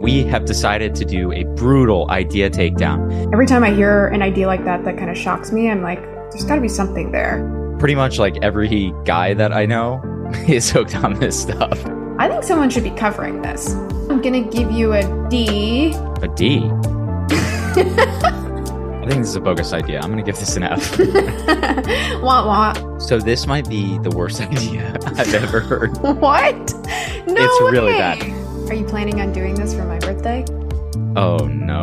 we have decided to do a brutal idea takedown. Every time I hear an idea like that that kind of shocks me, I'm like, there's got to be something there. Pretty much like every guy that I know is hooked on this stuff. I think someone should be covering this. I'm going to give you a D. A D? I think this is a bogus idea. I'm going to give this an F. wah wah. So this might be the worst idea I've ever heard. What? No It's way. really bad. Are you planning on doing this for my birthday? Oh no.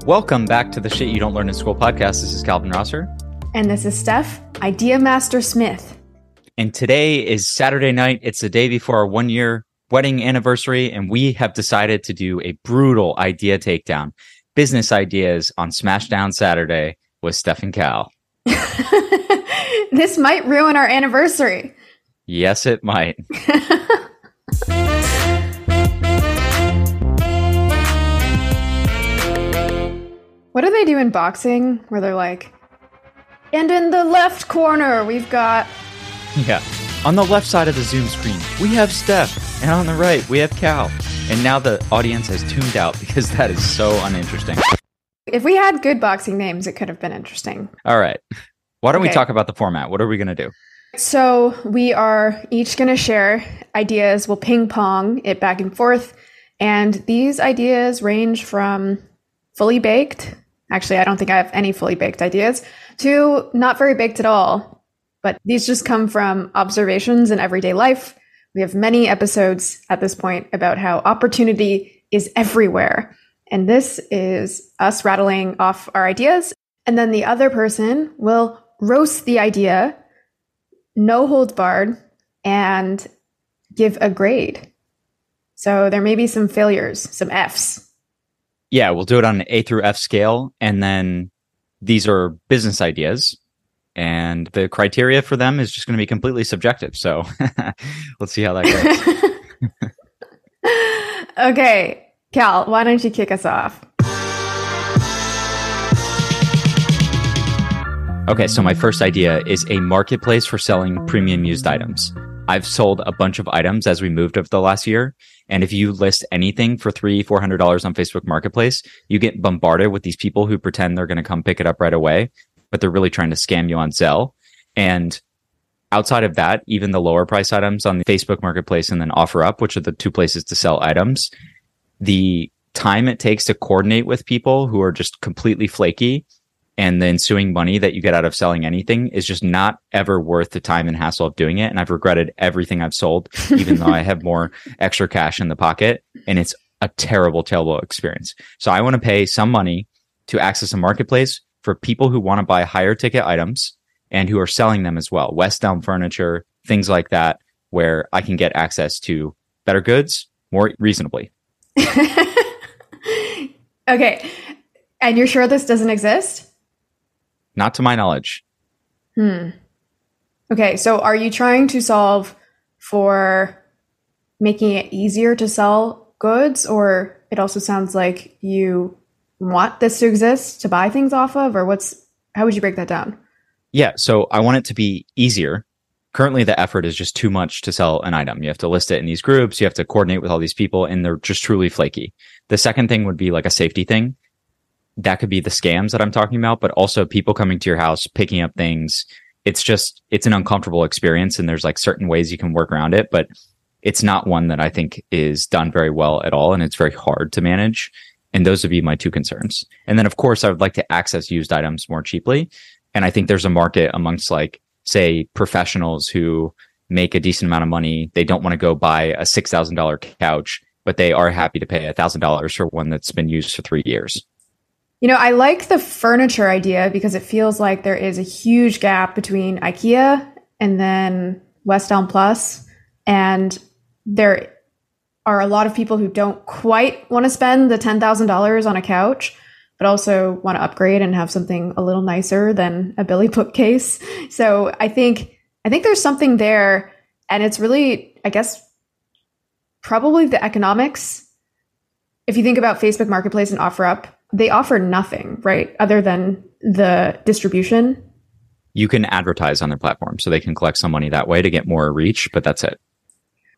Welcome back to the Shit You Don't Learn in School podcast. This is Calvin Rosser. and this is Steph, Idea Master Smith. And today is Saturday night. It's the day before our one year wedding anniversary. And we have decided to do a brutal idea takedown. Business ideas on Smashdown Saturday with Steph and Cal. this might ruin our anniversary. Yes, it might. What do they do in boxing where they're like, and in the left corner, we've got. Yeah. On the left side of the Zoom screen, we have Steph. And on the right, we have Cal. And now the audience has tuned out because that is so uninteresting. If we had good boxing names, it could have been interesting. All right. Why don't we talk about the format? What are we going to do? So we are each going to share ideas. We'll ping pong it back and forth. And these ideas range from fully baked. Actually, I don't think I have any fully baked ideas to not very baked at all. But these just come from observations in everyday life. We have many episodes at this point about how opportunity is everywhere. And this is us rattling off our ideas. And then the other person will roast the idea no holds barred and give a grade. So there may be some failures, some Fs. Yeah, we'll do it on an A through F scale. And then these are business ideas. And the criteria for them is just going to be completely subjective. So let's see how that goes. okay, Cal, why don't you kick us off? Okay, so my first idea is a marketplace for selling premium used items. I've sold a bunch of items as we moved over the last year. And if you list anything for three, four hundred dollars on Facebook Marketplace, you get bombarded with these people who pretend they're going to come pick it up right away, but they're really trying to scam you on Zelle. And outside of that, even the lower price items on the Facebook Marketplace and then OfferUp, which are the two places to sell items, the time it takes to coordinate with people who are just completely flaky and the ensuing money that you get out of selling anything is just not ever worth the time and hassle of doing it. And I've regretted everything I've sold, even though I have more extra cash in the pocket. And it's a terrible, terrible experience. So I want to pay some money to access a marketplace for people who want to buy higher ticket items and who are selling them as well. West Elm furniture, things like that, where I can get access to better goods more reasonably. okay, and you're sure this doesn't exist? Not to my knowledge. Hmm. Okay, so are you trying to solve for making it easier to sell goods, or it also sounds like you want this to exist to buy things off of, or what's how would you break that down? Yeah, so I want it to be easier. Currently, the effort is just too much to sell an item. You have to list it in these groups, you have to coordinate with all these people, and they're just truly flaky. The second thing would be like a safety thing. That could be the scams that I'm talking about, but also people coming to your house, picking up things. It's just, it's an uncomfortable experience, and there's like certain ways you can work around it, but it's not one that I think is done very well at all, and it's very hard to manage. And those would be my two concerns. And then, of course, I would like to access used items more cheaply. And I think there's a market amongst like, say, professionals who make a decent amount of money. They don't want to go buy a $6,000 couch, but they are happy to pay $1,000 for one that's been used for three years. You know, I like the furniture idea because it feels like there is a huge gap between IKEA and then West Elm Plus, and there are a lot of people who don't quite want to spend the ten thousand dollars on a couch, but also want to upgrade and have something a little nicer than a Billy bookcase. So I think I think there's something there, and it's really, I guess, probably the economics. If you think about Facebook Marketplace and OfferUp, they offer nothing, right, other than the distribution. You can advertise on their platform so they can collect some money that way to get more reach, but that's it.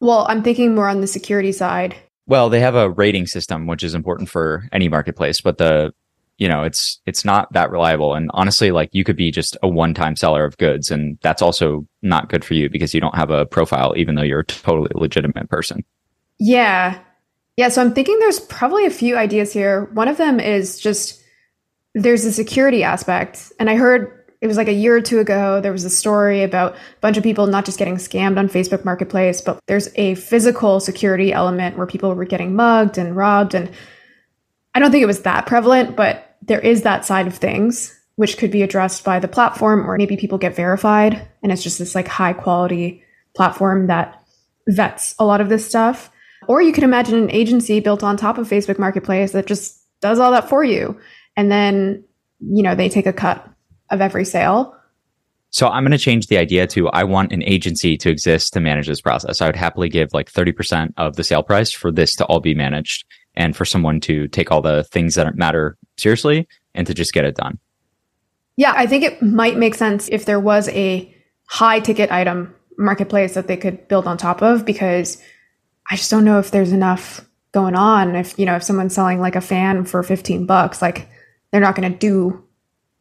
Well, I'm thinking more on the security side. Well, they have a rating system, which is important for any marketplace, but the you know it's it's not that reliable and honestly like you could be just a one-time seller of goods and that's also not good for you because you don't have a profile even though you're a totally legitimate person yeah yeah so i'm thinking there's probably a few ideas here one of them is just there's a security aspect and i heard it was like a year or two ago there was a story about a bunch of people not just getting scammed on facebook marketplace but there's a physical security element where people were getting mugged and robbed and I don't think it was that prevalent, but there is that side of things which could be addressed by the platform or maybe people get verified and it's just this like high quality platform that vets a lot of this stuff. Or you could imagine an agency built on top of Facebook Marketplace that just does all that for you. And then, you know, they take a cut of every sale. So I'm going to change the idea to I want an agency to exist to manage this process. I would happily give like 30% of the sale price for this to all be managed and for someone to take all the things that matter seriously and to just get it done. Yeah, I think it might make sense if there was a high ticket item marketplace that they could build on top of because I just don't know if there's enough going on. If, you know, if someone's selling like a fan for 15 bucks, like they're not going to do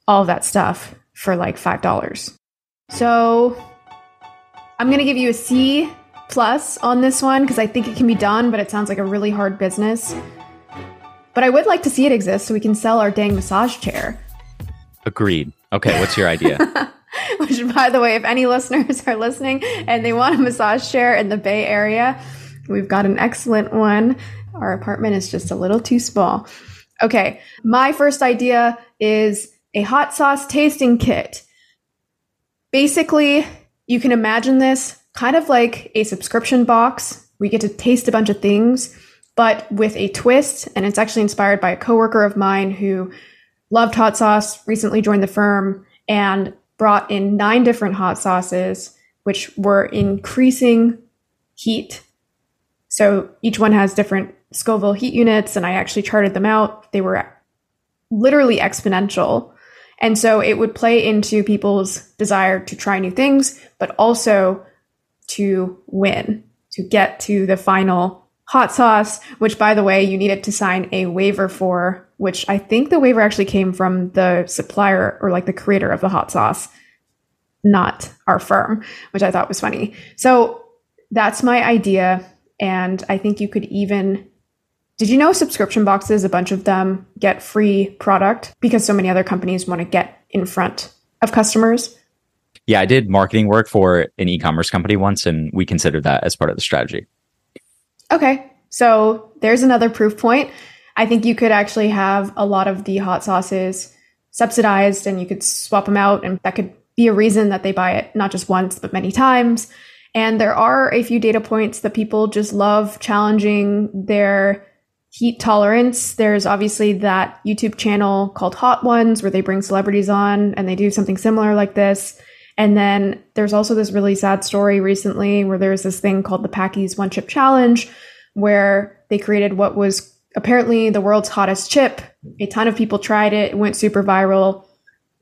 all that stuff for like $5. So I'm going to give you a C plus on this one because I think it can be done, but it sounds like a really hard business. But I would like to see it exist so we can sell our dang massage chair. Agreed. Okay, what's your idea? Which, by the way, if any listeners are listening and they want a massage chair in the Bay Area, we've got an excellent one. Our apartment is just a little too small. Okay, my first idea is a hot sauce tasting kit. Basically, you can imagine this kind of like a subscription box you get to taste a bunch of things, but with a twist. And it's actually inspired by a coworker of mine who loved hot sauce, recently joined the firm, and brought in nine different hot sauces, which were increasing heat. So each one has different Scoville heat units, and I actually charted them out. They were literally exponential. And so it would play into people's desire to try new things, but also to win, to get to the final hot sauce, which by the way, you needed to sign a waiver for, which I think the waiver actually came from the supplier or like the creator of the hot sauce, not our firm, which I thought was funny. So that's my idea. And I think you could even did you know subscription boxes, a bunch of them get free product because so many other companies want to get in front of customers? Yeah, I did marketing work for an e-commerce company once, and we considered that as part of the strategy. Okay, so there's another proof point. I think you could actually have a lot of the hot sauces subsidized, and you could swap them out, and that could be a reason that they buy it not just once but many times. And there are a few data points that people just love challenging their heat tolerance. There's obviously that YouTube channel called Hot Ones where they bring celebrities on and they do something similar like this. And then there's also this really sad story recently where there's this thing called the Paqui's One Chip Challenge, where they created what was apparently the world's hottest chip. A ton of people tried it, it went super viral.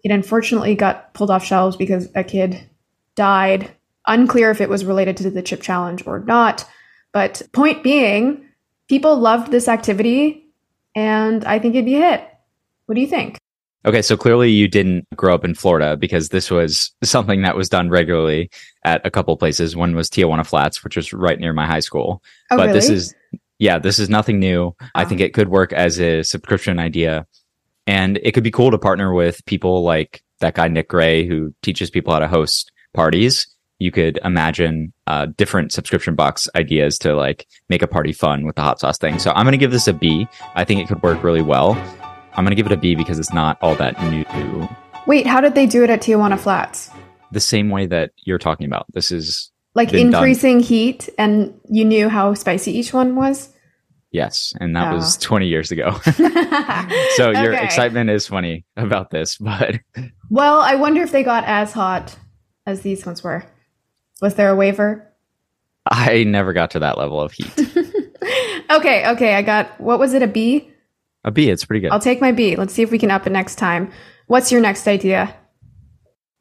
It unfortunately got pulled off shelves because a kid died. Unclear if it was related to the chip challenge or not. But point being, people loved this activity and I think it'd be a hit. What do you think? Okay, so clearly you didn't grow up in Florida because this was something that was done regularly at a couple places. One was Tijuana Flats, which was right near my high school. Oh, but really? this is yeah, this is nothing new. I Oh. think ah. it could work as a subscription idea. And it could be cool to partner with people like that guy Nick Gray who teaches people how to host parties. You could imagine uh, different subscription box ideas to like make a party fun with the hot sauce thing. So I'm going to give this a B. I think it could work really well. I'm going to give it a B because it's not all that new. Wait, how did they do it at Tijuana Flats? The same way that you're talking about. This is, Like Been done. increasing heat and you knew how spicy each one was? yes. And that was Oh. 20 years ago. so your excitement is funny about this, but Well, I wonder if they got as hot as these ones were. Was there a waiver? I never got to that level of heat. okay, okay, I got what was it, a B? A B, it's pretty good. I'll take my B. Let's see if we can up it next time. What's your next idea?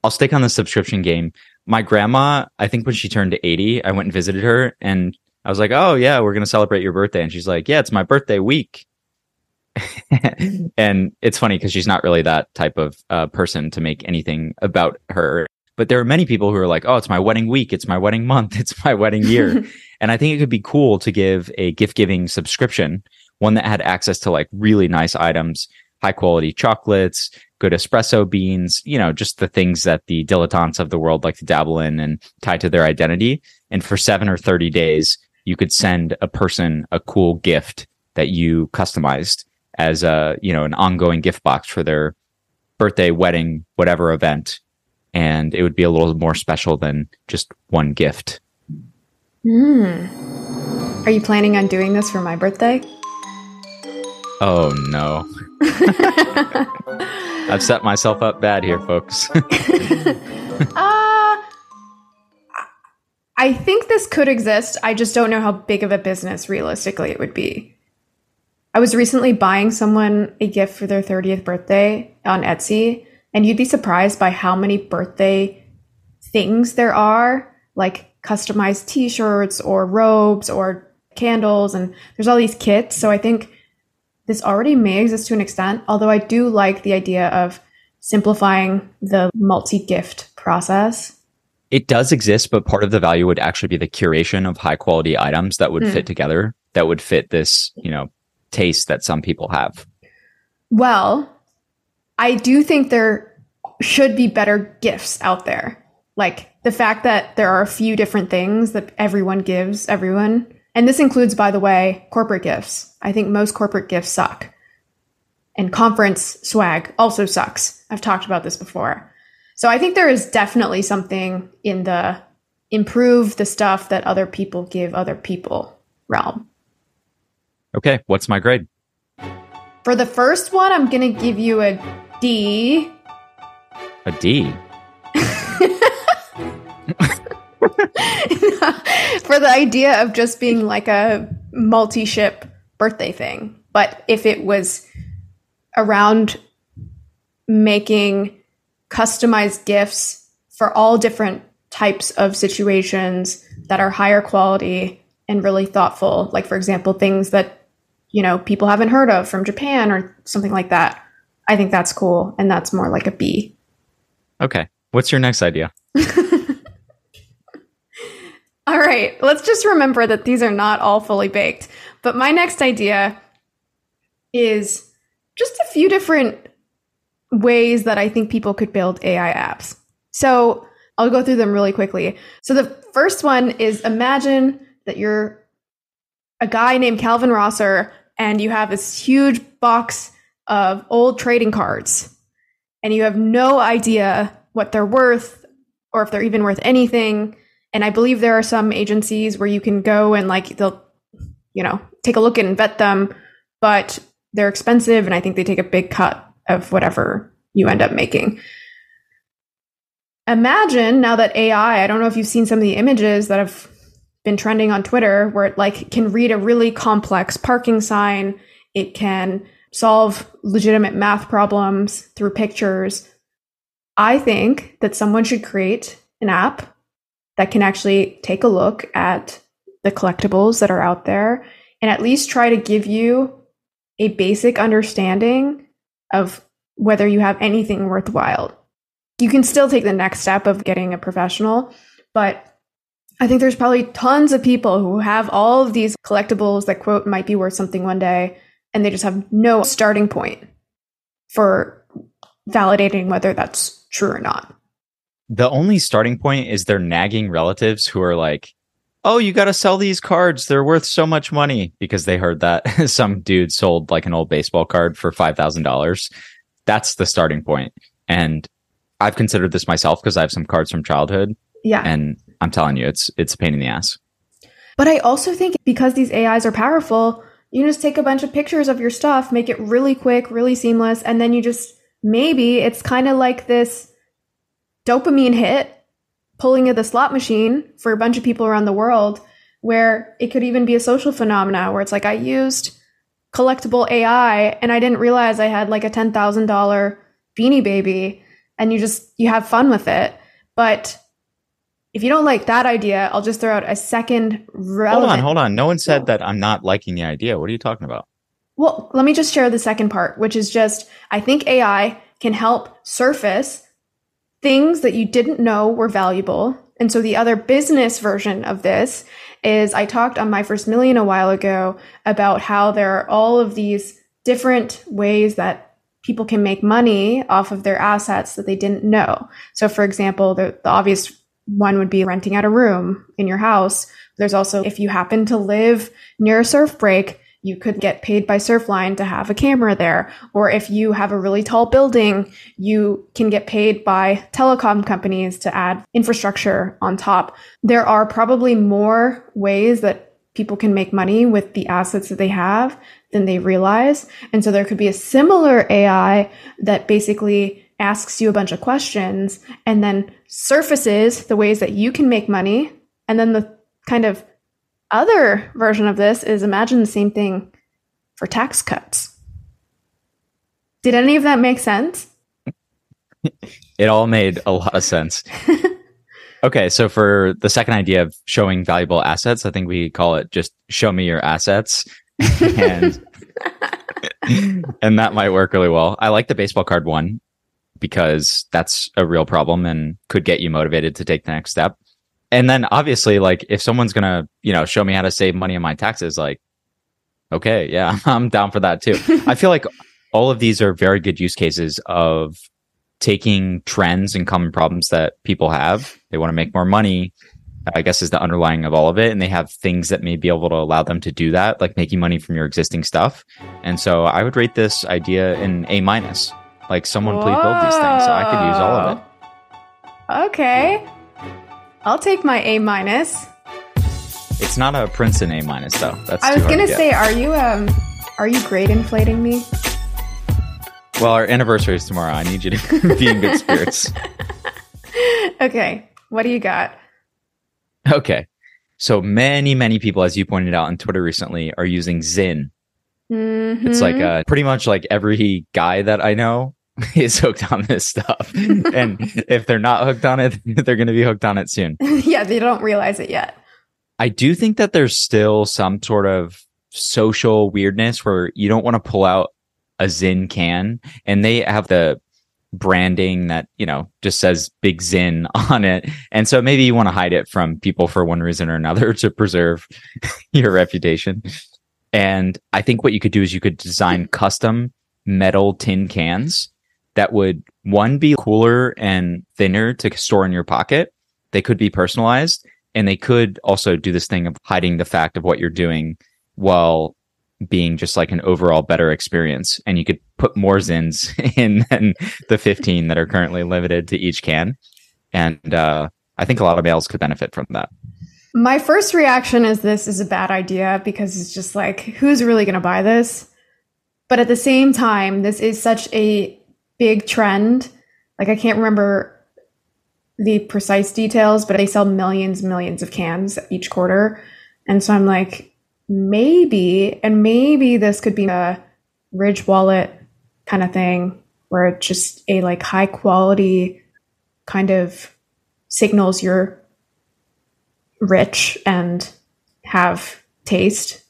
I'll stick on the subscription game. My grandma, I think when she turned 80, I went and visited her and I was like, oh, yeah, we're going to celebrate your birthday. And she's like, yeah, it's my birthday week. and it's funny because she's not really that type of uh, person to make anything about her. But there are many people who are like, oh, it's my wedding week. It's my wedding month. It's my wedding year. and I think it could be cool to give a gift giving subscription, one that had access to like really nice items, high quality chocolates, good espresso beans, you know, just the things that the dilettantes of the world like to dabble in and tie to their identity. And for seven or 30 days, you could send a person a cool gift that you customized as a, you know, an ongoing gift box for their birthday, wedding, whatever event. And it would be a little more special than just one gift. Hmm. Are you planning on doing this for my birthday? Oh no. I've set myself up bad here, folks. uh, I think this could exist. I just don't know how big of a business realistically it would be. I was recently buying someone a gift for their 30th birthday on Etsy, and you'd be surprised by how many birthday things there are, like customized t shirts or robes or candles, and there's all these kits. So I think this already may exist to an extent, although I do like the idea of simplifying the multi gift process. It does exist, but part of the value would actually be the curation of high quality items that would mm. fit together, that would fit this, you know, taste that some people have. Well, I do think there should be better gifts out there. Like the fact that there are a few different things that everyone gives everyone and this includes, by the way, corporate gifts. I think most corporate gifts suck. And conference swag also sucks. I've talked about this before. So I think there is definitely something in the improve the stuff that other people give other people realm. Okay, what's my grade? For the first one, I'm going to give you a D. A D? for the idea of just being like a multi ship birthday thing. But if it was around making customized gifts for all different types of situations that are higher quality and really thoughtful, like, for example, things that, you know, people haven't heard of from Japan or something like that. I think that's cool. And that's more like a B. Okay. What's your next idea? All right, let's just remember that these are not all fully baked. But my next idea is just a few different ways that I think people could build AI apps. So I'll go through them really quickly. So the first one is imagine that you're a guy named Calvin Rosser and you have this huge box of old trading cards and you have no idea what they're worth or if they're even worth anything and I believe there are some agencies where you can go and like they'll, you know, take a look and vet them, but they're expensive. And I think they take a big cut of whatever you end up making. Imagine now that AI, I don't know if you've seen some of the images that have been trending on Twitter where it like can read a really complex parking sign. It can solve legitimate math problems through pictures. I think that someone should create an app that can actually take a look at the collectibles that are out there and at least try to give you a basic understanding of whether you have anything worthwhile. You can still take the next step of getting a professional, but I think there's probably tons of people who have all of these collectibles that quote might be worth something one day and they just have no starting point for validating whether that's true or not the only starting point is their nagging relatives who are like, "Oh, you got to sell these cards. They're worth so much money." Because they heard that some dude sold like an old baseball card for $5,000. That's the starting point. And I've considered this myself because I have some cards from childhood. Yeah. And I'm telling you, it's it's a pain in the ass. But I also think because these AIs are powerful, you just take a bunch of pictures of your stuff, make it really quick, really seamless, and then you just maybe it's kind of like this dopamine hit pulling of the slot machine for a bunch of people around the world where it could even be a social phenomena where it's like I used collectible AI and I didn't realize I had like a $10,000 beanie baby and you just you have fun with it. But if you don't like that idea, I'll just throw out a second relevant. Hold on, hold on. No one said that I'm not liking the idea. What are you talking about? Well, let me just share the second part, which is just I think AI can help surface things that you didn't know were valuable. And so the other business version of this is I talked on my first million a while ago about how there are all of these different ways that people can make money off of their assets that they didn't know. So for example, the, the obvious one would be renting out a room in your house. There's also if you happen to live near a surf break, you could get paid by Surfline to have a camera there. Or if you have a really tall building, you can get paid by telecom companies to add infrastructure on top. There are probably more ways that people can make money with the assets that they have than they realize. And so there could be a similar AI that basically asks you a bunch of questions and then surfaces the ways that you can make money. And then the kind of other version of this is imagine the same thing for tax cuts. Did any of that make sense? it all made a lot of sense. okay, so for the second idea of showing valuable assets, I think we call it just show me your assets. and and that might work really well. I like the baseball card one because that's a real problem and could get you motivated to take the next step. And then obviously like if someone's gonna you know show me how to save money on my taxes like okay yeah i'm down for that too. I feel like all of these are very good use cases of taking trends and common problems that people have. They want to make more money i guess is the underlying of all of it and they have things that may be able to allow them to do that like making money from your existing stuff. And so i would rate this idea in a minus like someone Whoa. please build these things so i could use all of it okay I'll take my A minus. It's not a Princeton A minus though. That's I was gonna to say, are you um, are you grade inflating me? Well, our anniversary is tomorrow. I need you to be in good spirits. okay, what do you got? Okay, so many, many people, as you pointed out on Twitter recently, are using Zyn. Mm-hmm. It's like uh, pretty much like every guy that I know is hooked on this stuff. and if they're not hooked on it, they're going to be hooked on it soon. yeah, they don't realize it yet. I do think that there's still some sort of social weirdness where you don't want to pull out a Zyn can and they have the branding that, you know, just says big Zyn on it. And so maybe you want to hide it from people for one reason or another to preserve your reputation. And I think what you could do is you could design custom metal tin cans that would one be cooler and thinner to store in your pocket. They could be personalized and they could also do this thing of hiding the fact of what you're doing while being just like an overall better experience. And you could put more Zyns in than the 15 that are currently limited to each can. And uh, I think a lot of males could benefit from that. My first reaction is this is a bad idea because it's just like, who's really going to buy this? But at the same time, this is such a big trend. Like I can't remember the precise details, but they sell millions, millions of cans each quarter. And so I'm like, maybe, and maybe this could be a Ridge wallet kind of thing where it's just a like high quality kind of signals you're rich and have taste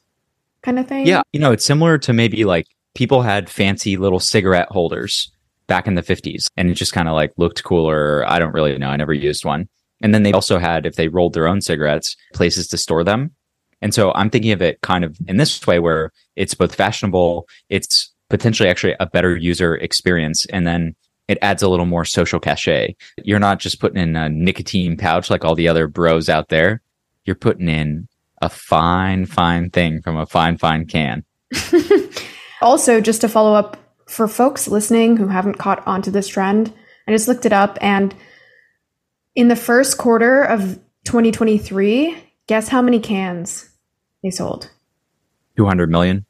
kind of thing. Yeah. You know, it's similar to maybe like people had fancy little cigarette holders back in the 50s and it just kind of like looked cooler. I don't really know. I never used one. And then they also had, if they rolled their own cigarettes, places to store them. And so I'm thinking of it kind of in this way where it's both fashionable, it's potentially actually a better user experience. And then it adds a little more social cachet. You're not just putting in a nicotine pouch like all the other bros out there. You're putting in a fine, fine thing from a fine, fine can. also, just to follow up for folks listening who haven't caught on to this trend, I just looked it up and in the first quarter of 2023, guess how many cans they sold? 200 million.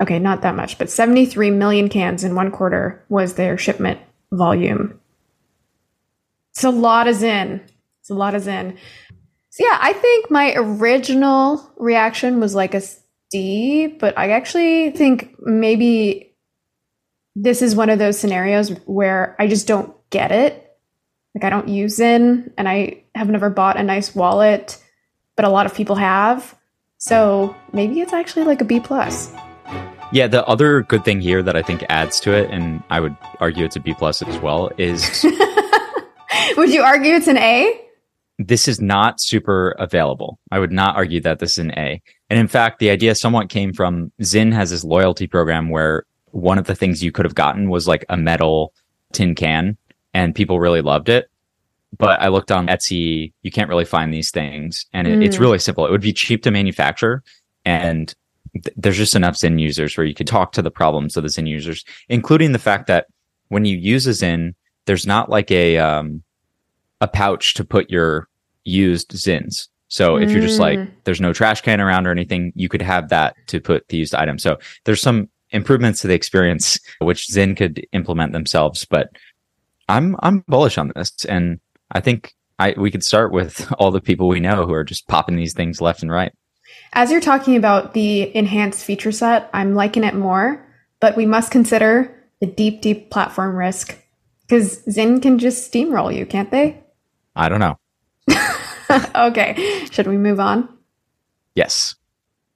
Okay, not that much, but 73 million cans in one quarter was their shipment volume. It's a lot of Zyn. It's a lot of Zyn. So yeah, I think my original reaction was like a D, but I actually think maybe this is one of those scenarios where I just don't get it. Like I don't use Zyn and I have never bought a nice wallet, but a lot of people have. So maybe it's actually like a B plus. Yeah, the other good thing here that I think adds to it, and I would argue it's a B plus as well, is would you argue it's an A? This is not super available. I would not argue that this is an A. And in fact, the idea somewhat came from Zyn has this loyalty program where one of the things you could have gotten was like a metal tin can and people really loved it. But I looked on Etsy, you can't really find these things. And it, mm. it's really simple. It would be cheap to manufacture. And th- there's just enough Zyn users where you could talk to the problems of the Zyn users, including the fact that when you use a Zyn, there's not like a, um, a pouch to put your used Zyns. So if you're just like, mm. there's no trash can around or anything, you could have that to put the used item. So there's some improvements to the experience, which Zyn could implement themselves. But I'm I'm bullish on this, and I think I we could start with all the people we know who are just popping these things left and right. As you're talking about the enhanced feature set, I'm liking it more, but we must consider the deep, deep platform risk because Zyn can just steamroll you, can't they? I don't know. okay, should we move on? Yes.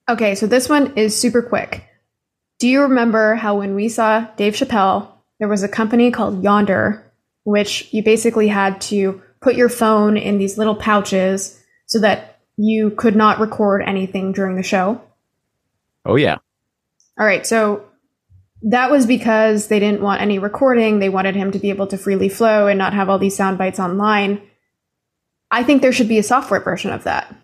Okay, so this one is super quick. Do you remember how when we saw Dave Chappelle, there was a company called Yondr, which you basically had to put your phone in these little pouches so that you could not record anything during the show? Oh, yeah. All right. So that was because they didn't want any recording. They wanted him to be able to freely flow and not have all these sound bites online. I think there should be a software version of that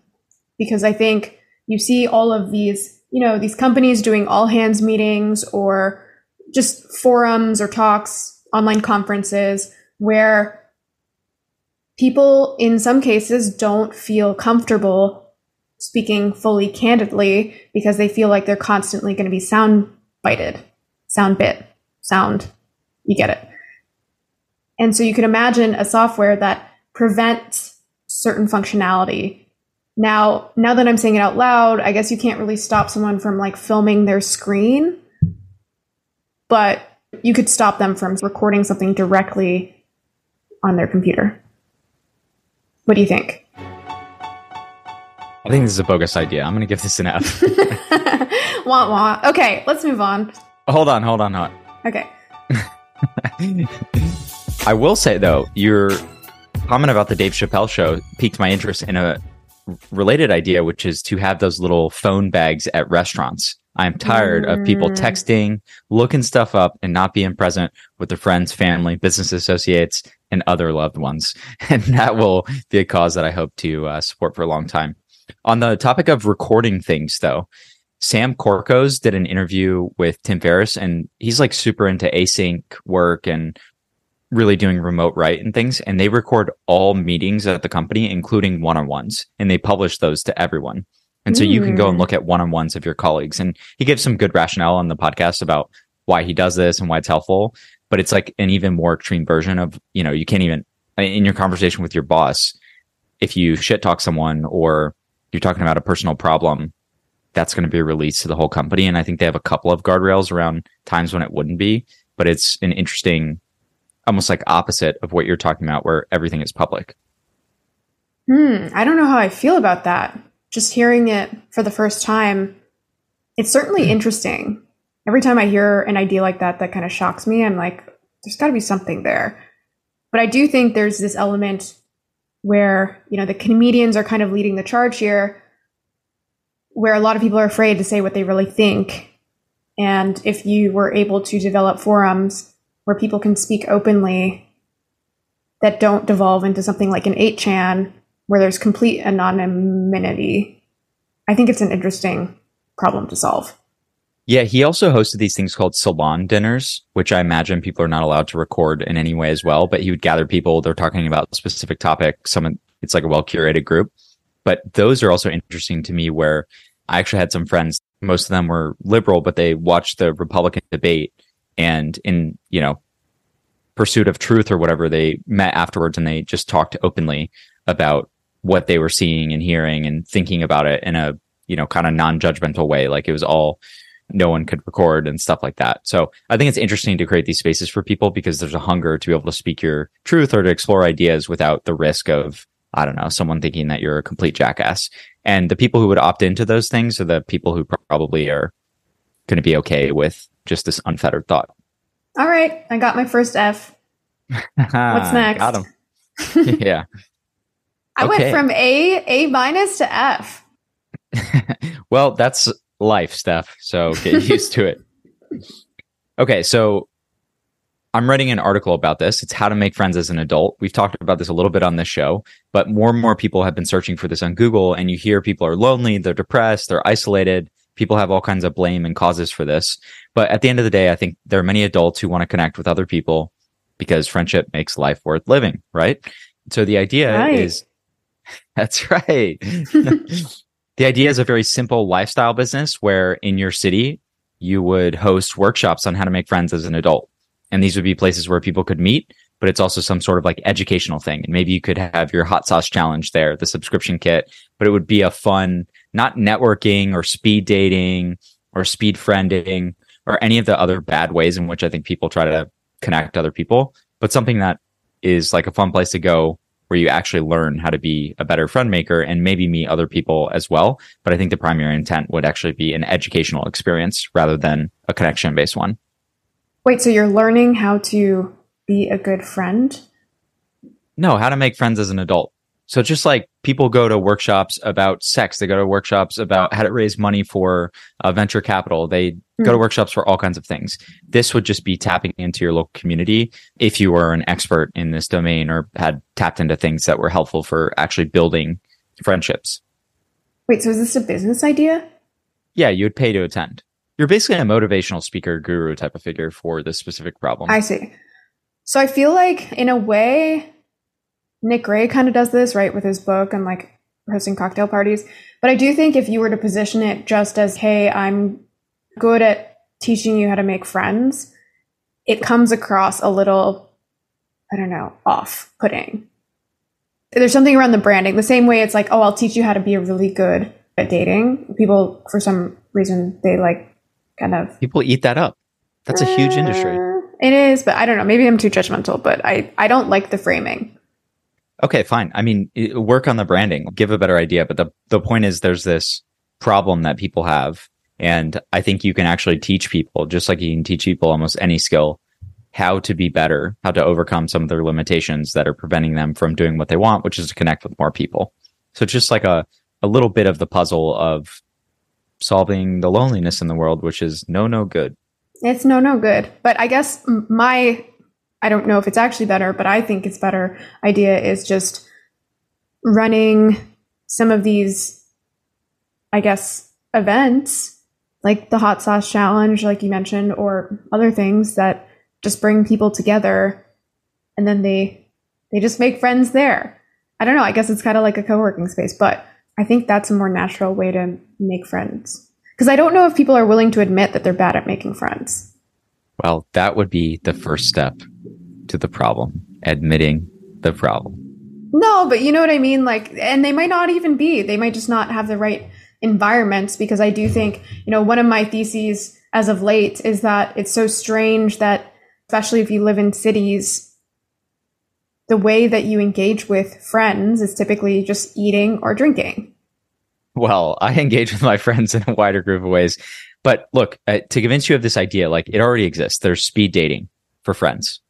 because I think you see all of these you know, these companies doing all hands meetings or just forums or talks, online conferences where people in some cases don't feel comfortable speaking fully candidly because they feel like they're constantly going to be sound bited, sound bit, sound. You get it. And so you can imagine a software that prevents certain functionality now, now that I'm saying it out loud, I guess you can't really stop someone from like filming their screen, but you could stop them from recording something directly on their computer. What do you think? I think this is a bogus idea. I'm going to give this an F. wah wah. Okay, let's move on. Hold on, hold on, hold on. Okay. I will say though, your comment about the Dave Chappelle show piqued my interest in a related idea, which is to have those little phone bags at restaurants. I'm tired mm. of people mm. texting, looking stuff up, and not being present with their friends, family, business associates, and other loved ones. And that will be a cause that I hope to uh, support for a long time. On the topic of recording things, though, Sam Corcos did an interview with Tim Ferriss, and he's like super into async work and really doing remote right and things and they record all meetings at the company including one-on-ones and they publish those to everyone and so mm. you can go and look at one-on-ones of your colleagues and he gives some good rationale on the podcast about why he does this and why it's helpful but it's like an even more extreme version of you know you can't even in your conversation with your boss if you shit talk someone or you're talking about a personal problem that's going to be released to the whole company and i think they have a couple of guardrails around times when it wouldn't be but it's an interesting almost like opposite of what you're talking about, where everything is public. Hmm, I don't know how I feel about that. Just hearing it for the first time, it's certainly hmm. interesting. Every time I hear an idea like that that kind of shocks me, I'm like, there's got to be something there. But I do think there's this element where, you know, the comedians are kind of leading the charge here, where a lot of people are afraid to say what they really think. And if you were able to develop forums where people can speak openly that don't devolve into something like an 8chan where there's complete anonymity. I think it's an interesting problem to solve. Yeah, he also hosted these things called salon dinners, which I imagine people are not allowed to record in any way as well. But he would gather people, they're talking about specific topic. Some it's like a well curated group. But those are also interesting to me where I actually had some friends, most of them were liberal, but they watched the Republican debate and in you know pursuit of truth or whatever they met afterwards and they just talked openly about what they were seeing and hearing and thinking about it in a you know kind of non-judgmental way like it was all no one could record and stuff like that. So I think it's interesting to create these spaces for people because there's a hunger to be able to speak your truth or to explore ideas without the risk of, I don't know, someone thinking that you're a complete jackass. And the people who would opt into those things are the people who probably are going to be okay with just this unfettered thought. All right. I got my first F. What's next? Got him. yeah. I okay. went from A, A minus to F. well, that's life, Steph. So get used to it. Okay, so I'm writing an article about this. It's how to make friends as an adult. We've talked about this a little bit on this show, but more and more people have been searching for this on Google, and you hear people are lonely, they're depressed, they're isolated. People have all kinds of blame and causes for this. But at the end of the day, I think there are many adults who want to connect with other people because friendship makes life worth living, right? So the idea right. is that's right. the idea is a very simple lifestyle business where in your city, you would host workshops on how to make friends as an adult. And these would be places where people could meet, but it's also some sort of like educational thing. And maybe you could have your hot sauce challenge there, the subscription kit, but it would be a fun, not networking or speed dating or speed friending or any of the other bad ways in which I think people try to connect other people, but something that is like a fun place to go where you actually learn how to be a better friend maker and maybe meet other people as well. But I think the primary intent would actually be an educational experience rather than a connection based one. Wait, so you're learning how to be a good friend? No, how to make friends as an adult. So just like people go to workshops about sex, they go to workshops about how to raise money for uh, venture capital. They mm. go to hmm. workshops for all kinds of things. This would just be tapping into your local community if you were an expert in this domain or had tapped into things that were helpful for actually building friendships. Wait, so is this a business idea? Yeah, you would pay to attend. You're basically a motivational speaker guru type of figure for this specific problem. I see. So I feel like in a way Nick Gray kind of does this, right, with his book and like hosting cocktail parties. But I do think if you were to position it just as, hey, I'm good at teaching you how to make friends, it comes across a little, I don't know, off putting. There's something around the branding. The same way it's like, oh, I'll teach you how to be a really good at dating. People, for some reason, they like kind of. People eat that up. That's a huge industry. Uh, it is, but I don't know. Maybe I'm too judgmental, but I, I don't like the framing. Okay, fine. I mean, work on the branding, give a better idea. But the, the point is there's this problem that people have. And I think you can actually teach people, just like you can teach people almost any skill, how to be better, how to overcome some of their limitations that are preventing them from doing what they want, which is to connect with more people. So it's just like a, a little bit of the puzzle of solving the loneliness in the world, which is no, no good. It's no, no good. But I guess my I don't know if it's actually better, but I think it's better idea is just running some of these, I guess, events like the hot sauce challenge, like you mentioned, or other things that just bring people together and then they they just make friends there. I don't know, I guess it's kind of like a co-working space, but I think that's a more natural way to make friends. Because I don't know if people are willing to admit that they're bad at making friends. Well, that would be the first step to the problem, admitting the problem. No, but you know what I mean? Like, and they might not even be, they might just not have the right environments because I do think, you know, one of my theses as of late is that it's so strange that, especially if you live in cities, the way that you engage with friends is typically just eating or drinking. Well, I engage with my friends in a wider group of ways. But look, uh, to convince you of this idea, like it already exists. There's speed dating for friends.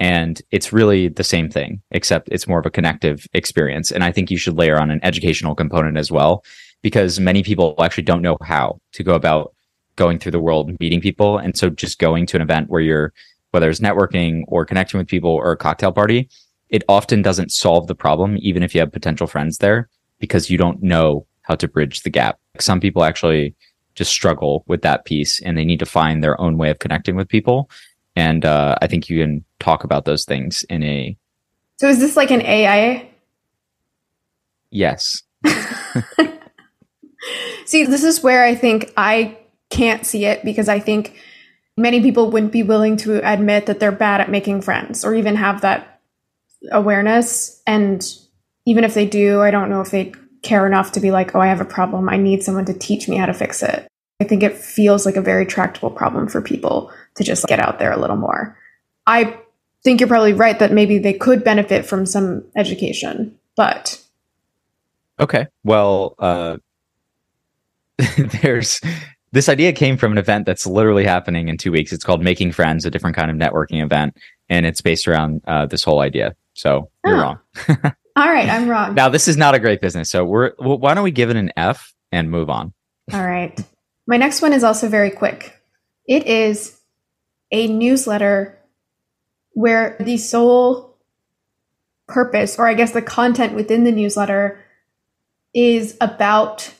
And it's really the same thing, except it's more of a connective experience. And I think you should layer on an educational component as well, because many people actually don't know how to go about going through the world and meeting people. And so just going to an event where you're, whether it's networking or connecting with people or a cocktail party, it often doesn't solve the problem, even if you have potential friends there, because you don't know how to bridge the gap. Some people actually just struggle with that piece and they need to find their own way of connecting with people. And uh, I think you can talk about those things in a. So is this like an AI? Yes. see, this is where I think I can't see it because I think many people wouldn't be willing to admit that they're bad at making friends or even have that awareness. And even if they do, I don't know if they care enough to be like, oh, I have a problem. I need someone to teach me how to fix it. I think it feels like a very tractable problem for people to just get out there a little more. I think you're probably right that maybe they could benefit from some education, but okay. Well, uh, there's this idea came from an event that's literally happening in two weeks. It's called Making Friends, a different kind of networking event, and it's based around uh, this whole idea. So you're oh. wrong. All right, I'm wrong. Now this is not a great business, so we're well, why don't we give it an F and move on? All right. My next one is also very quick. It is a newsletter where the sole purpose, or I guess the content within the newsletter, is about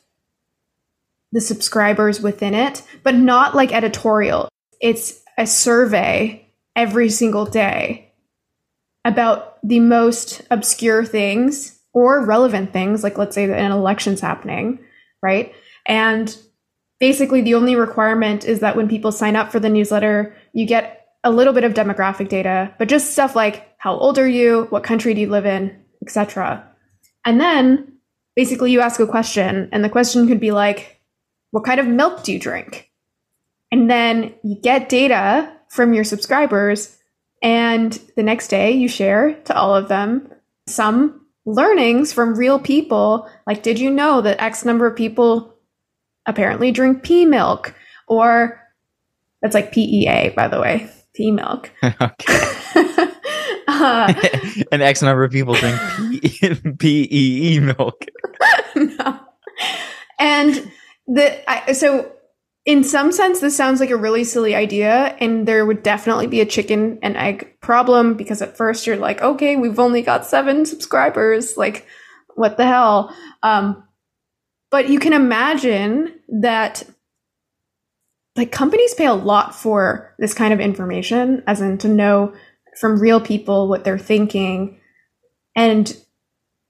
the subscribers within it, but not like editorial. It's a survey every single day about the most obscure things or relevant things, like let's say that an election's happening, right? And basically, the only requirement is that when people sign up for the newsletter, you get a little bit of demographic data, but just stuff like how old are you, what country do you live in, etc. And then basically you ask a question, and the question could be like, what kind of milk do you drink? And then you get data from your subscribers, and the next day you share to all of them some learnings from real people. Like, did you know that X number of people apparently drink pea milk? Or that's like PEA, by the way, pea milk. okay. uh, An X number of people drink PEE milk. no. And the I, so in some sense this sounds like a really silly idea and there would definitely be a chicken and egg problem because at first you're like okay we've only got seven subscribers like what the hell um, but you can imagine that like companies pay a lot for this kind of information as in to know from real people what they're thinking and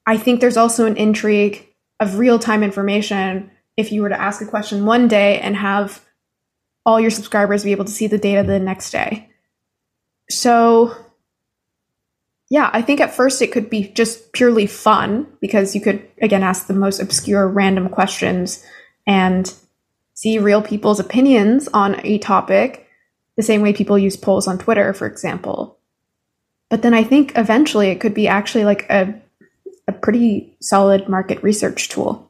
i think there's also an intrigue of real-time information if you were to ask a question one day and have all your subscribers be able to see the data the next day. So, yeah, I think at first it could be just purely fun because you could, again, ask the most obscure random questions and see real people's opinions on a topic, the same way people use polls on Twitter, for example. But then I think eventually it could be actually like a, a pretty solid market research tool.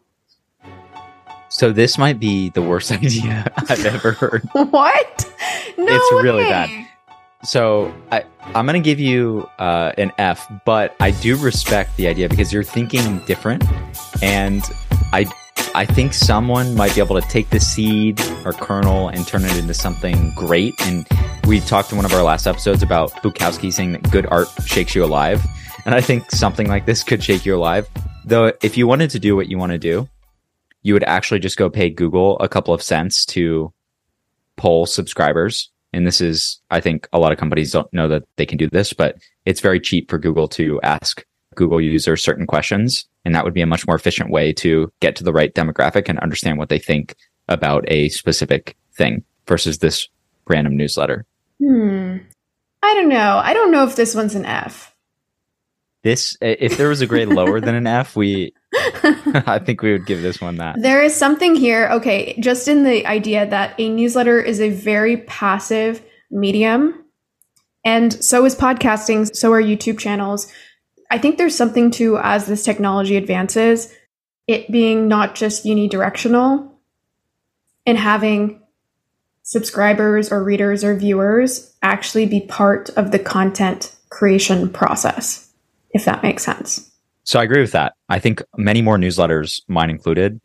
So this might be the worst idea I've ever heard. what? No It's way. really bad. So I, I'm going to give you uh, an F, but I do respect the idea because you're thinking different, and I I think someone might be able to take the seed or kernel and turn it into something great. And we talked in one of our last episodes about Bukowski saying that good art shakes you alive, and I think something like this could shake you alive. Though, if you wanted to do what you want to do, you would actually just go pay Google a couple of cents to poll subscribers. And this is, I think a lot of companies don't know that they can do this, but it's very cheap for Google to ask Google users certain questions. And that would be a much more efficient way to get to the right demographic and understand what they think about a specific thing versus this random newsletter. Hmm. I don't know. I don't know if this one's an F. This, if there was a grade lower than an F, we I think we would give this one that. There is something here, okay, just in the idea that a newsletter is a very passive medium. And so is podcasting, so are YouTube channels. I think there's something to, as this technology advances, it being not just unidirectional and having subscribers or readers or viewers actually be part of the content creation process, if that makes sense. So I agree with that. I think many more newsletters, mine included,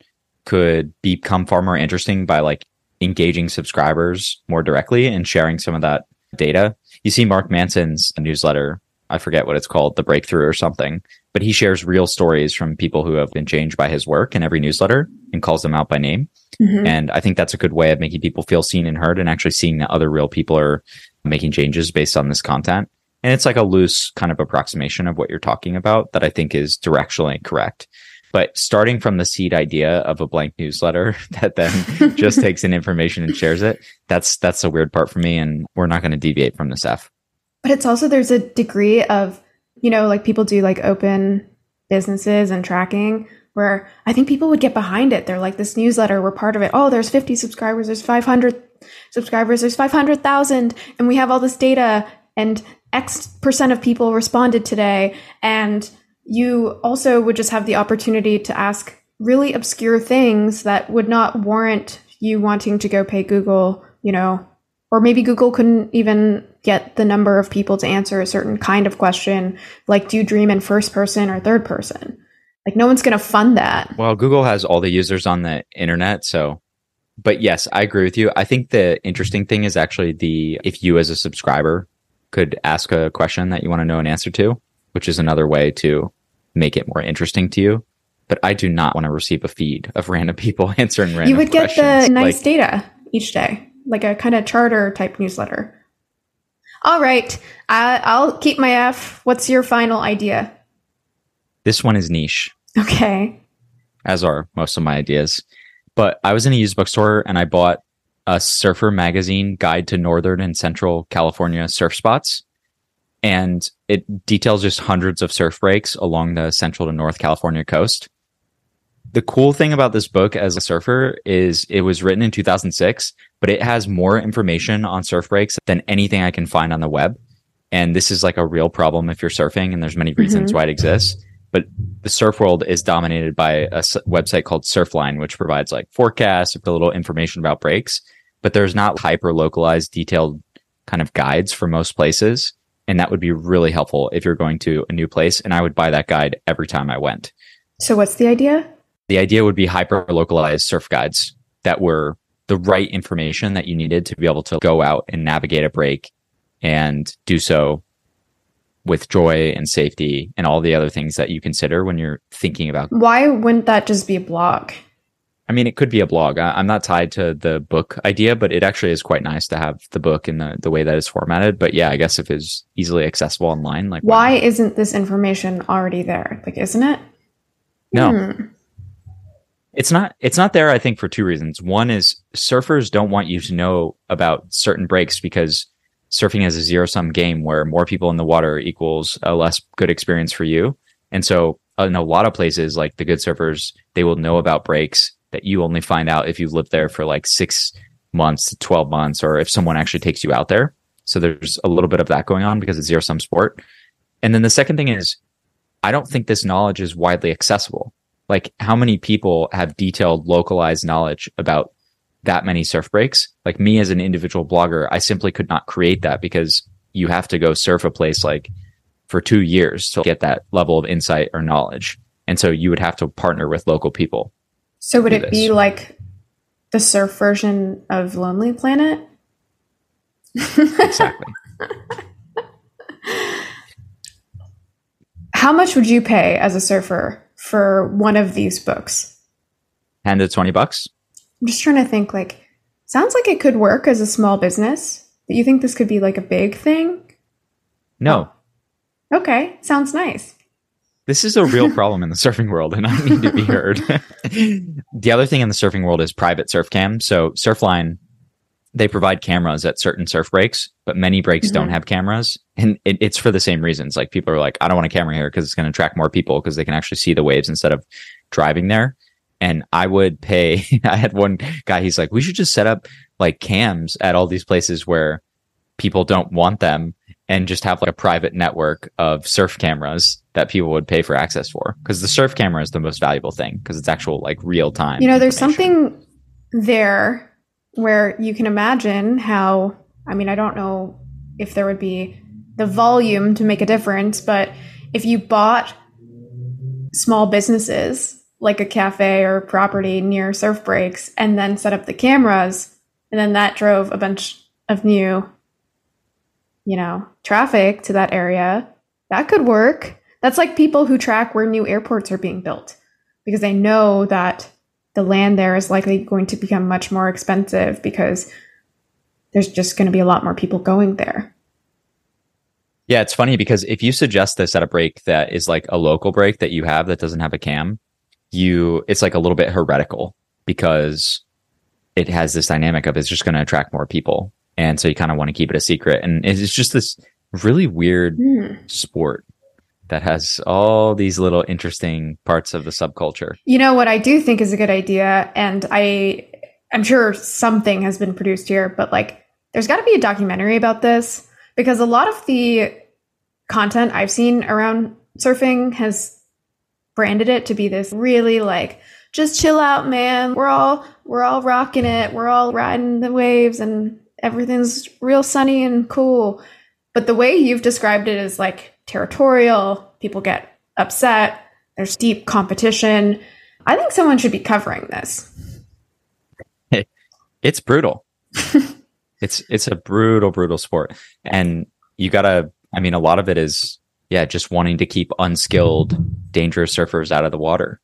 could become far more interesting by like engaging subscribers more directly and sharing some of that data. You see Mark Manson's newsletter, I forget what it's called, The Breakthrough or something, but he shares real stories from people who have been changed by his work in every newsletter and calls them out by name. Mm-hmm. And I think that's a good way of making people feel seen and heard and actually seeing that other real people are making changes based on this content. And it's like a loose kind of approximation of what you're talking about that I think is directionally correct. But starting from the seed idea of a blank newsletter that then just takes in information and shares it, that's that's a weird part for me. And we're not going to deviate from this F. But it's also there's a degree of, you know, like people do like open businesses and tracking where I think people would get behind it. They're like, this newsletter, we're part of it. Oh, there's 50 subscribers, there's 500 subscribers, there's 500,000, and we have all this data, and X percent of people responded today. And you also would just have the opportunity to ask really obscure things that would not warrant you wanting to go pay Google, you know, or maybe Google couldn't even get the number of people to answer a certain kind of question, like do you dream in first person or third person? Like no one's going to fund that. Well, Google has all the users on the internet, so but yes, I agree with you. I think the interesting thing is actually the if you as a subscriber could ask a question that you want to know an answer to, which is another way to make it more interesting to you. But I do not want to receive a feed of random people answering random You would get questions. the nice Like, data each day, like a kind of charter type newsletter. All right, I, I'll keep my F. What's your final idea? this one is niche. Okay. as are most of my ideas. But I was in a used bookstore and I bought a Surfer magazine guide to northern and central California surf spots. And it details just hundreds of surf breaks along the central to North California coast. The cool thing about this book as a surfer is it was written in 2006, but it has more information on surf breaks than anything I can find on the web. And this is like a real problem if you're surfing, and there's many mm-hmm. reasons why it exists. But the surf world is dominated by a s- website called Surfline, which provides like forecasts, a little information about breaks, but there's not hyper localized, detailed kind of guides for most places. And that would be really helpful if you're going to a new place. And I would buy that guide every time I went. So what's the idea? The idea would be hyper localized surf guides that were the right information that you needed to be able to go out and navigate a break and do so with joy and safety and all the other things that you consider when you're thinking about. Why wouldn't that just be a blog? I mean, it could be a blog. I, I'm not tied to the book idea, but it actually is quite nice to have the book in the, the way that it's formatted. But yeah, I guess if it's easily accessible online, like Why not? isn't this information already there? Like, isn't it? No, Hmm. It's not. It's not there. I think for two reasons. One is surfers don't want you to know about certain breaks because surfing is a zero sum game where more people in the water equals a less good experience for you. And so, uh, in a lot of places, like the good surfers, they will know about breaks that you only find out if you've lived there for like six months to 12 months or if someone actually takes you out there. So, there's a little bit of that going on because it's zero sum sport. And then the second thing is, I don't think this knowledge is widely accessible. Like, how many people have detailed, localized knowledge about that many surf breaks? Like me as an individual blogger, I simply could not create that because you have to go surf a place like for two years to get that level of insight or knowledge. And so you would have to partner with local people. So would it be like the surf version of Lonely Planet? Exactly. How much would you pay as a surfer for one of these books? 10 to 20 bucks. I'm just trying to think like sounds like it could work as a small business. But you think this could be like a big thing? No, Okay, sounds nice. this is a real problem in the surfing world and I need to be heard. the other thing in the surfing world is private surf cam. So Surfline, they provide cameras at certain surf breaks, but many breaks don't Mhm. have cameras. And it, it's for the same reasons. Like people are like, I don't want a camera here because it's going to attract more people because they can actually see the waves instead of driving there. And I would pay, I had one guy, he's like, we should just set up like cams at all these places where people don't want them and just have like a private network of surf cameras that people would pay for access for because the surf camera is the most valuable thing because it's actual like real time You know, there's something there where you can imagine how, I mean, I don't know if there would be the volume to make a difference, but if you bought small businesses like a cafe or property near surf breaks and then set up the cameras, and then that drove a bunch of new, you know, traffic to that area, that could work. That's like people who track where new airports are being built because they know that the land there is likely going to become much more expensive because there's just going to be a lot more people going there. yeah it's funny because if you suggest this at a break that is like a local break that you have that doesn't have a cam you it's like a little bit heretical because it has this dynamic of it's just going to attract more people and so you kind of want to keep it a secret and it's just this really weird Hmm. sport that has all these little interesting parts of the subculture. You know what I do think is a good idea, and I I'm sure something has been produced here, but like there's got to be a documentary about this because a lot of the content I've seen around surfing has branded it to be this really like just chill out man. We're all we're all rocking it. We're all riding the waves and everything's real sunny and cool. But the way you've described it is like territorial people get upset there's deep competition. I think someone should be covering this. It's brutal. It's it's a brutal brutal sport. And you gotta i mean a lot of it is yeah, just wanting to keep unskilled, dangerous surfers out of the water.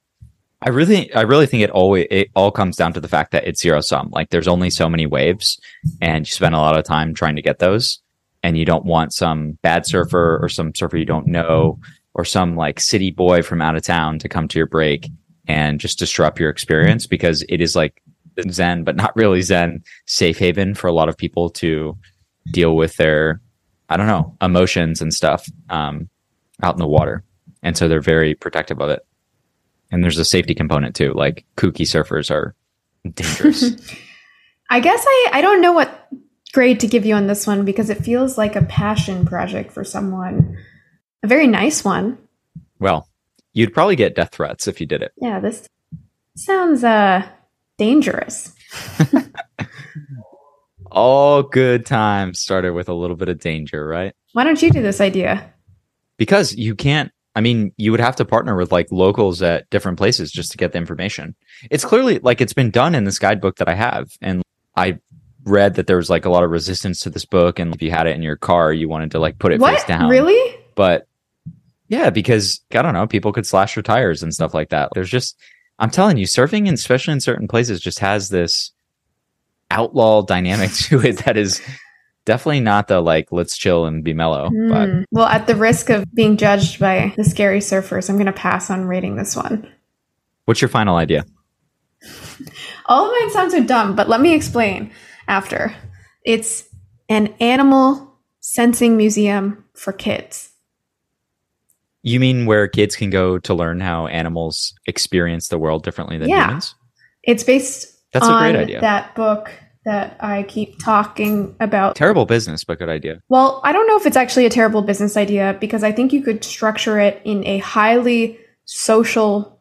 I really, I really think it always, it all comes down to the fact that it's zero sum. Like there's only so many waves and you spend a lot of time trying to get those and you don't want some bad surfer or some surfer you don't know or some like city boy from out of town to come to your break and just disrupt your experience because it is like Zen, but not really Zen safe haven for a lot of people to deal with their, I don't know, emotions and stuff. Um, out in the water. And so they're very protective of it. And there's a safety component too. Like kooky surfers are dangerous. I guess I, I don't know what grade to give you on this one because it feels like a passion project for someone. A very nice one. Well, you'd probably get death threats if you did it. Yeah, this sounds uh dangerous. All good times started with a little bit of danger, right? Why don't you do this idea? because you can't I mean, you would have to partner with like locals at different places just to get the information. It's clearly like it's been done in this guidebook that I have. And I read that there was like a lot of resistance to this book. And if you had it in your car, you wanted to like put it what? face down. Really? But yeah, because I don't know, people could slash your tires and stuff like that. There's just, I'm telling you, surfing, especially in certain places, just has this outlaw dynamic to it that is definitely not the like let's chill and be mellow. Mm. But well, at the risk of being judged by the scary surfers, I'm going to pass on rating this one. What's your final idea? All of mine sound so dumb, but let me explain after. It's an animal sensing museum for kids. You mean where kids can go to learn how animals experience the world differently than yeah. humans? It's based That's a great idea. that book that I keep talking about. Terrible business, but good idea. Well, I don't know if it's actually a terrible business idea because I think you could structure it in a highly social,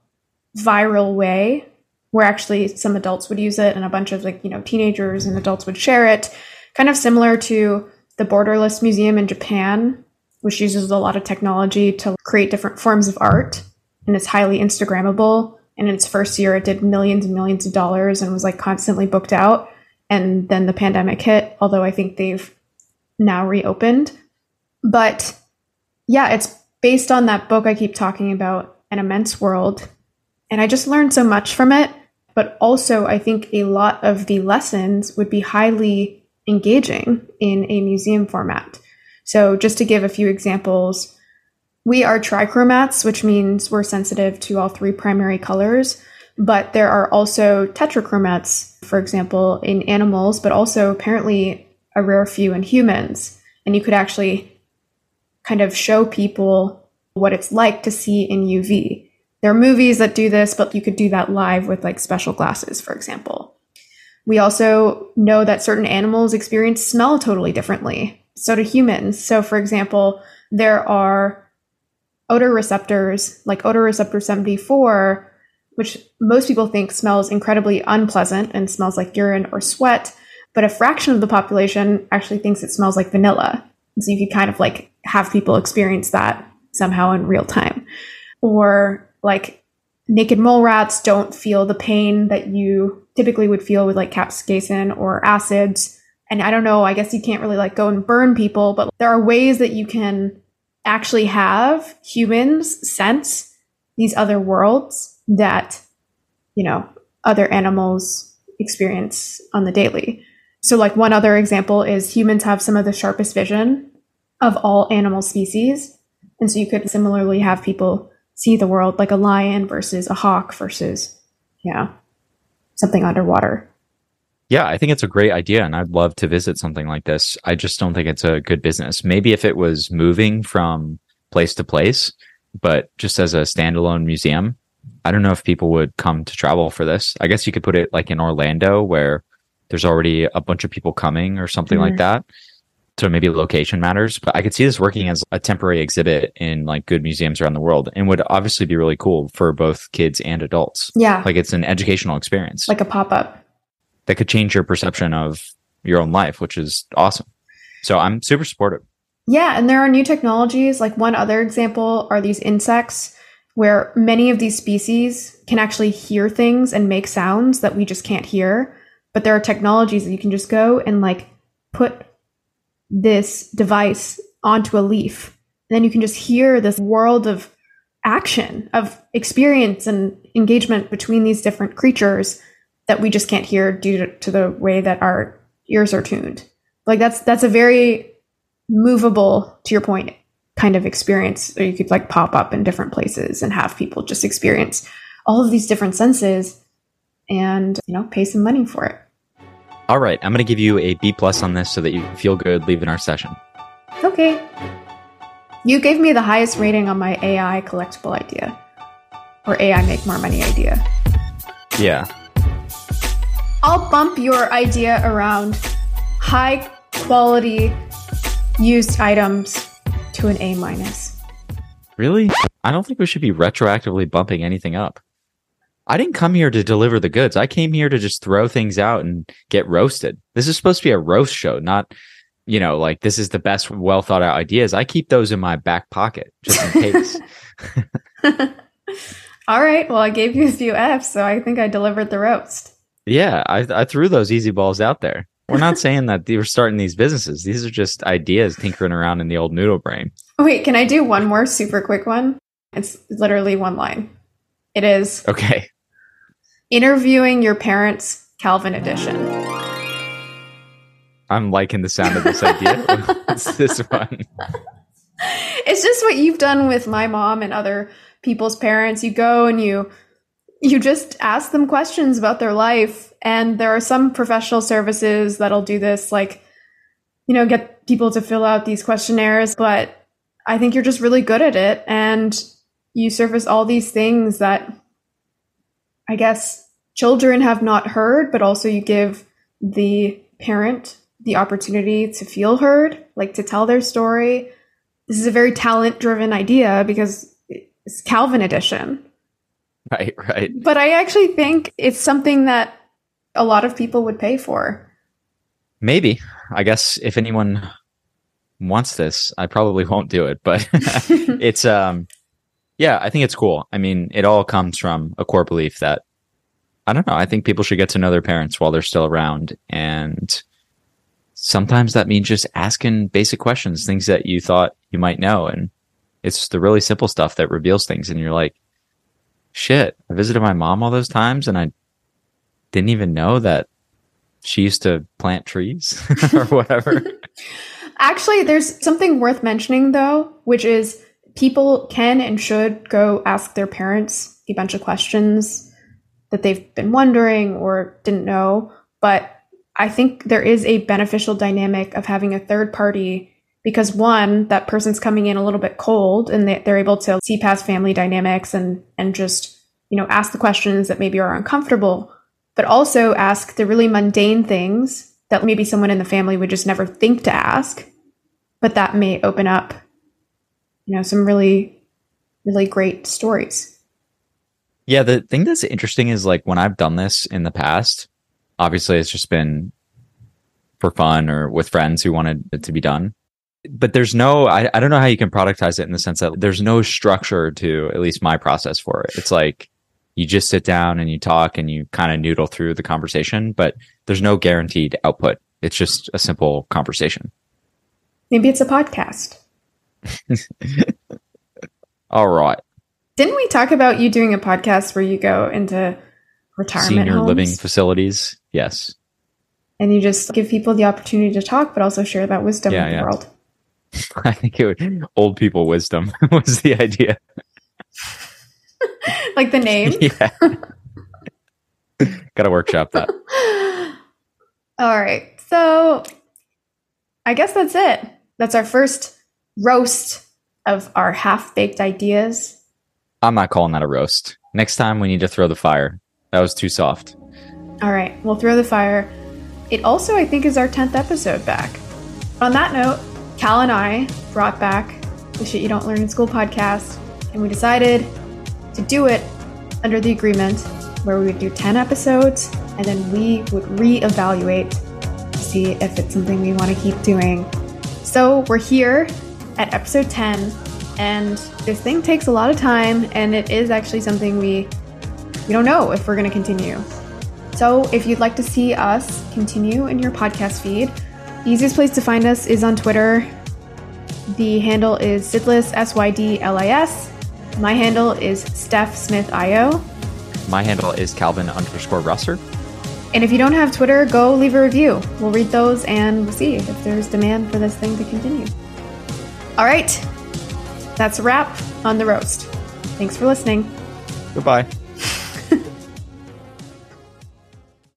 viral way where actually some adults would use it and a bunch of like, you know, teenagers and adults would share it. Kind of similar to the Borderless Museum in Japan, which uses a lot of technology to create different forms of art and it's highly Instagrammable. And in its first year, it did millions and millions of dollars and was like constantly booked out and then the pandemic hit, although I think they've now reopened. But yeah, it's based on that book I keep talking about, An Immense World. And I just learned so much from it. But also, I think a lot of the lessons would be highly engaging in a museum format. So, just to give a few examples, we are trichromats, which means we're sensitive to all three primary colors. But there are also tetrachromats, for example, in animals, but also apparently a rare few in humans. And you could actually kind of show people what it's like to see in UV. There are movies that do this, but you could do that live with like special glasses, for example. We also know that certain animals experience smell totally differently. So do humans. So, for example, there are odor receptors like odor receptor 74 which most people think smells incredibly unpleasant and smells like urine or sweat, but a fraction of the population actually thinks it smells like vanilla. So you could kind of like have people experience that somehow in real time. Or like naked mole rats don't feel the pain that you typically would feel with like capsaicin or acids. And I don't know, I guess you can't really like go and burn people, but there are ways that you can actually have humans sense these other worlds that, you know, other animals experience on the daily. So, like, one other example is humans have some of the sharpest vision of all animal species. And so you could similarly have people see the world like a lion versus a hawk versus, you know, something underwater. Yeah, I think it's a great idea and I'd love to visit something like this. I just don't think it's a good business. Maybe if it was moving from place to place, but just as a standalone museum, I don't know if people would come to travel for this. I guess you could put it like in Orlando where there's already a bunch of people coming or something mm-hmm. like that. So maybe location matters, but I could see this working as a temporary exhibit in like good museums around the world and would obviously be really cool for both kids and adults. Yeah. Like it's an educational experience. Like a pop up. That could change your perception of your own life, which is awesome. So I'm super supportive. Yeah. And there are new technologies. Like one other example are these insects where many of these species can actually hear things and make sounds that we just can't hear. But there are technologies that you can just go and like put this device onto a leaf. And then you can just hear this world of action, of experience and engagement between these different creatures that we just can't hear due to, to the way that our ears are tuned. Like that's that's a very movable, to your point, kind of experience. Or you could like pop up in different places and have people just experience all of these different senses and you know pay some money for it. All right, I'm going to give you a B plus on this so that you feel good leaving our session. Okay. You gave me the highest rating on my AI collectible idea, or AI make more money idea. Yeah. I'll bump your idea around high quality used items to an A minus. Really? I don't think we should be retroactively bumping anything up. I didn't come here to deliver the goods. I came here to just throw things out and get roasted. This is supposed to be a roast show, not, you know, like this is the best, well thought out ideas. I keep those in my back pocket just in case. All right. Well, I gave you a few F's, so I think I delivered the roast. Yeah, I, I threw those easy balls out there. We're not saying that we're starting these businesses. These are just ideas tinkering around in the old noodle brain. Wait, can I do one more super quick one? It's literally one line. It is okay. Interviewing your parents, Calvin edition. I'm liking the sound of this idea. What's this one? It's just what you've done with my mom and other people's parents. You go and you you just ask them questions about their life and there are some professional services that'll do this like you know get people to fill out these questionnaires but i think you're just really good at it and you surface all these things that I guess children have not heard, but also you give the parent the opportunity to feel heard, like to tell their story. This is a very talent driven idea because it's Calvin edition. Right, right. But I actually think it's something that a lot of people would pay for. Maybe. I guess if anyone wants this, I probably won't do it, but it's um yeah, I think it's cool. I mean, it all comes from a core belief that I don't know. I think people should get to know their parents while they're still around. And sometimes that means just asking basic questions, things that you thought you might know. And it's the really simple stuff that reveals things. And you're like, shit, I visited my mom all those times and I didn't even know that she used to plant trees or whatever. Actually, there's something worth mentioning though, which is people can and should go ask their parents a bunch of questions that they've been wondering or didn't know. But I think there is a beneficial dynamic of having a third party because one, that person's coming in a little bit cold and they, they're able to see past family dynamics and, and just, you know, ask the questions that maybe are uncomfortable, but also ask the really mundane things that maybe someone in the family would just never think to ask, but that may open up you know some really really great stories. Yeah the thing that's interesting is like when i've done this in the past obviously it's just been for fun or with friends who wanted it to be done. But there's no I, I don't know how you can productize it in the sense that there's no structure to at least my process for it. It's like you just sit down and you talk and you kind of noodle through the conversation but there's no guaranteed output. It's just a simple conversation. Maybe it's a podcast All right. Didn't we talk about you doing a podcast where you go into retirement senior homes? living facilities? Yes. And you just give people the opportunity to talk, but also share that wisdom yeah, with yeah. the world. I think it would old people wisdom was the idea. like the name? yeah. Gotta workshop that. All right. So I guess that's it. That's our first roast of our half baked ideas. I'm not calling that a roast. Next time we need to throw the fire. That was too soft. All right, we'll throw the fire. It also, I think, is our 10th episode back. On that note, Cal and I brought back the Shit You Don't Learn in School podcast, and we decided to do it under the agreement where we would do 10 episodes and then we would reevaluate to see if it's something we want to keep doing. So we're here at episode 10, and this thing takes a lot of time, and it is actually something we we don't know if we're going to continue. So if you'd like to see us continue in your podcast feed, the easiest place to find us is on Twitter. The handle is Sydlis, S Y D L I S. My handle is Steph Smith IO. My handle is Calvin underscore Rosser. And if you don't have Twitter, go leave a review. We'll read those and we'll see if there's demand for this thing to continue. All right. That's a wrap on the roast. Thanks for listening. Goodbye.